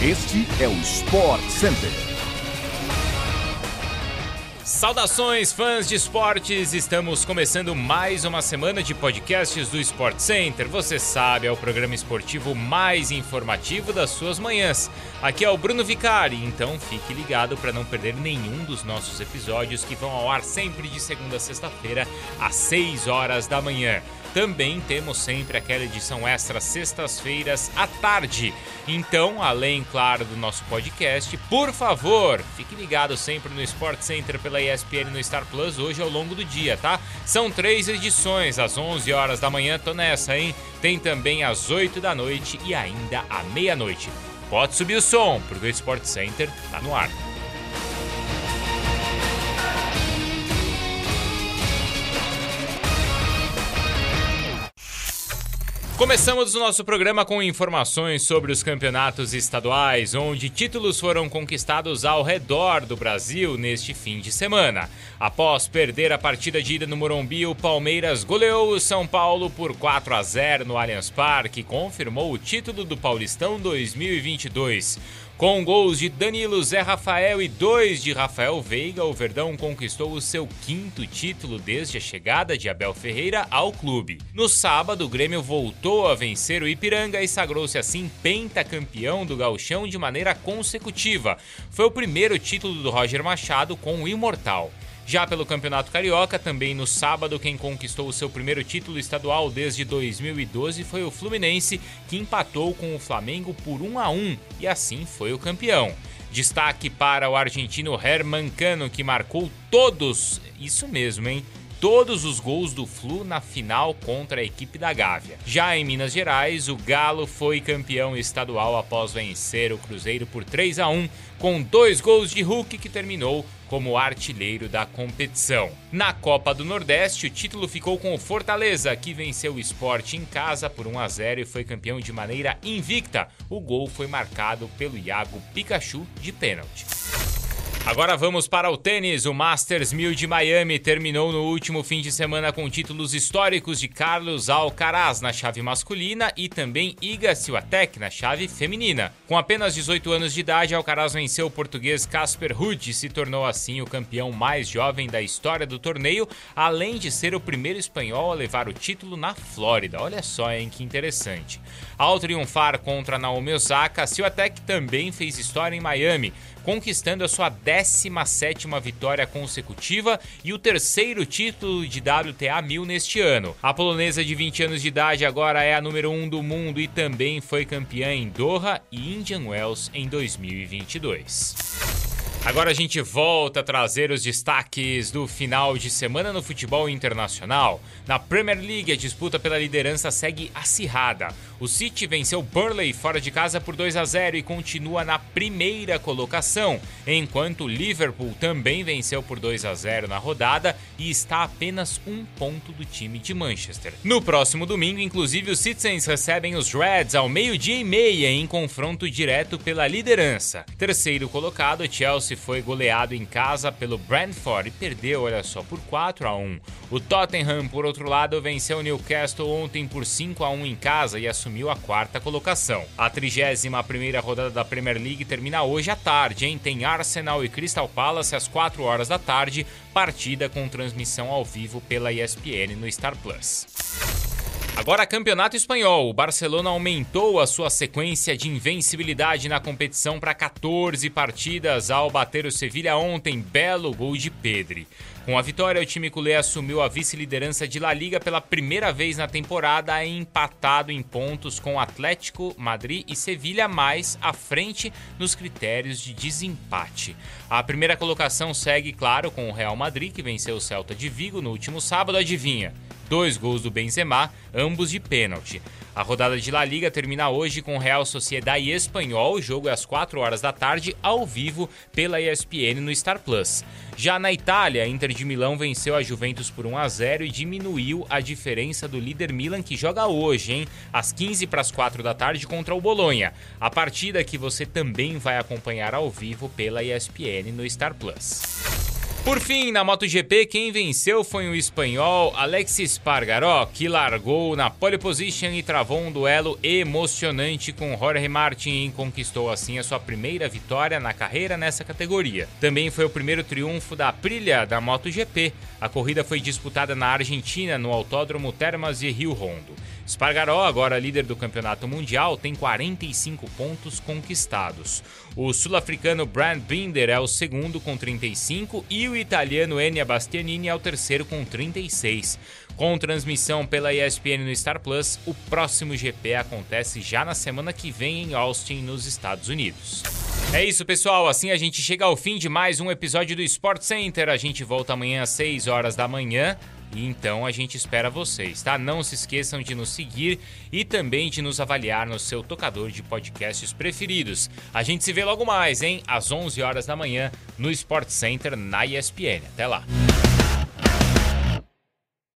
Este é o Sport Center. Saudações, fãs de esportes! Estamos começando mais uma semana de podcasts do Sport Center. Você sabe, é o programa esportivo mais informativo das suas manhãs. Aqui é o Bruno Vicari, então fique ligado para não perder nenhum dos nossos episódios que vão ao ar sempre de segunda a sexta-feira, às 6 horas da manhã. Também temos sempre aquela edição extra sextas-feiras à tarde. Então, além, claro, do nosso podcast, por favor, fique ligado sempre no Sport Center pela ESPN no Star Plus hoje ao longo do dia, tá? São três edições, às 11 horas da manhã, tô nessa, hein? Tem também às 8 da noite e ainda à meia-noite. Pode subir o som, porque o Sport Center tá no ar. Começamos o nosso programa com informações sobre os campeonatos estaduais, onde títulos foram conquistados ao redor do Brasil neste fim de semana. Após perder a partida de ida no Morumbi, o Palmeiras goleou o São Paulo por 4 a 0 no Allianz Parque e confirmou o título do Paulistão 2022. Com gols de Danilo, Zé Rafael e dois de Rafael Veiga, o Verdão conquistou o seu quinto título desde a chegada de Abel Ferreira ao clube. No sábado, o Grêmio voltou a vencer o Ipiranga e sagrou-se assim pentacampeão do gauchão de maneira consecutiva. Foi o primeiro título do Roger Machado com o Imortal. Já pelo Campeonato Carioca, também no sábado, quem conquistou o seu primeiro título estadual desde 2012 foi o Fluminense, que empatou com o Flamengo por 1 a 1 e assim foi o campeão. Destaque para o argentino Herman Cano, que marcou todos, isso mesmo, hein? Todos os gols do Flu na final contra a equipe da Gávea. Já em Minas Gerais, o Galo foi campeão estadual após vencer o Cruzeiro por 3 a 1, com dois gols de Hulk que terminou como artilheiro da competição. Na Copa do Nordeste, o título ficou com o Fortaleza, que venceu o Sport em casa por 1 a 0 e foi campeão de maneira invicta. O gol foi marcado pelo Iago Pikachu de pênalti. Agora vamos para o tênis. O Masters 1000 de Miami terminou no último fim de semana com títulos históricos de Carlos Alcaraz na chave masculina e também Iga Swiatek na chave feminina. Com apenas 18 anos de idade, Alcaraz venceu o português Casper Ruud e se tornou assim o campeão mais jovem da história do torneio, além de ser o primeiro espanhol a levar o título na Flórida. Olha só, hein, que interessante. Ao triunfar contra Naomi Osaka, Swiatek também fez história em Miami, conquistando a sua 17ª vitória consecutiva e o terceiro título de WTA 1000 neste ano. A polonesa de 20 anos de idade agora é a número 1 do mundo e também foi campeã em Doha e Indian Wells em 2022. Agora a gente volta a trazer os destaques do final de semana no futebol internacional. Na Premier League, a disputa pela liderança segue acirrada. O City venceu Burnley fora de casa por 2 a 0 e continua na primeira colocação, enquanto o Liverpool também venceu por 2 a 0 na rodada e está apenas um ponto do time de Manchester. No próximo domingo, inclusive, os Citizens recebem os Reds ao meio-dia e meia em confronto direto pela liderança. Terceiro colocado, Chelsea foi goleado em casa pelo Brentford e perdeu, olha só, por 4 a 1. O Tottenham, por outro lado, venceu o Newcastle ontem por 5 a 1 em casa e assumiu a quarta colocação. A 31 primeira rodada da Premier League termina hoje à tarde, hein? Tem Arsenal e Crystal Palace às 4 horas da tarde, partida com transmissão ao vivo pela ESPN no Star Plus. Agora, campeonato espanhol. O Barcelona aumentou a sua sequência de invencibilidade na competição para 14 partidas ao bater o Sevilha ontem. Belo gol de Pedri. Com a vitória, o time culé assumiu a vice-liderança de La Liga pela primeira vez na temporada, empatado em pontos com Atlético, Madrid e Sevilha, mais à frente nos critérios de desempate. A primeira colocação segue, claro, com o Real Madrid, que venceu o Celta de Vigo no último sábado. Adivinha? Dois gols do Benzema, ambos de pênalti. A rodada de La Liga termina hoje com Real Sociedade Espanhol. O jogo é às 4 horas da tarde, ao vivo, pela ESPN no Star Plus. Já na Itália, Inter de Milão venceu a Juventus por 1 a 0 e diminuiu a diferença do líder Milan, que joga hoje, hein? Às 15 para as 4 da tarde contra o Bolonha. A partida que você também vai acompanhar ao vivo pela ESPN no Star Plus. Por fim, na MotoGP, quem venceu foi o espanhol Alexis Pargaró, que largou na pole position e travou um duelo emocionante com Jorge Martin e conquistou assim a sua primeira vitória na carreira nessa categoria. Também foi o primeiro triunfo da Prilha da MotoGP. A corrida foi disputada na Argentina, no Autódromo Termas de Rio Rondo. Spargaró, agora líder do campeonato mundial, tem 45 pontos conquistados. O sul-africano Brand Binder é o segundo com 35 e o italiano Enia Bastianini é o terceiro com 36. Com transmissão pela ESPN no Star Plus, o próximo GP acontece já na semana que vem em Austin, nos Estados Unidos. É isso, pessoal. Assim a gente chega ao fim de mais um episódio do Sport Center. A gente volta amanhã às 6 horas da manhã. Então a gente espera vocês, tá? Não se esqueçam de nos seguir e também de nos avaliar no seu tocador de podcasts preferidos. A gente se vê logo mais, hein? Às 11 horas da manhã no Sport Center na ESPN. Até lá.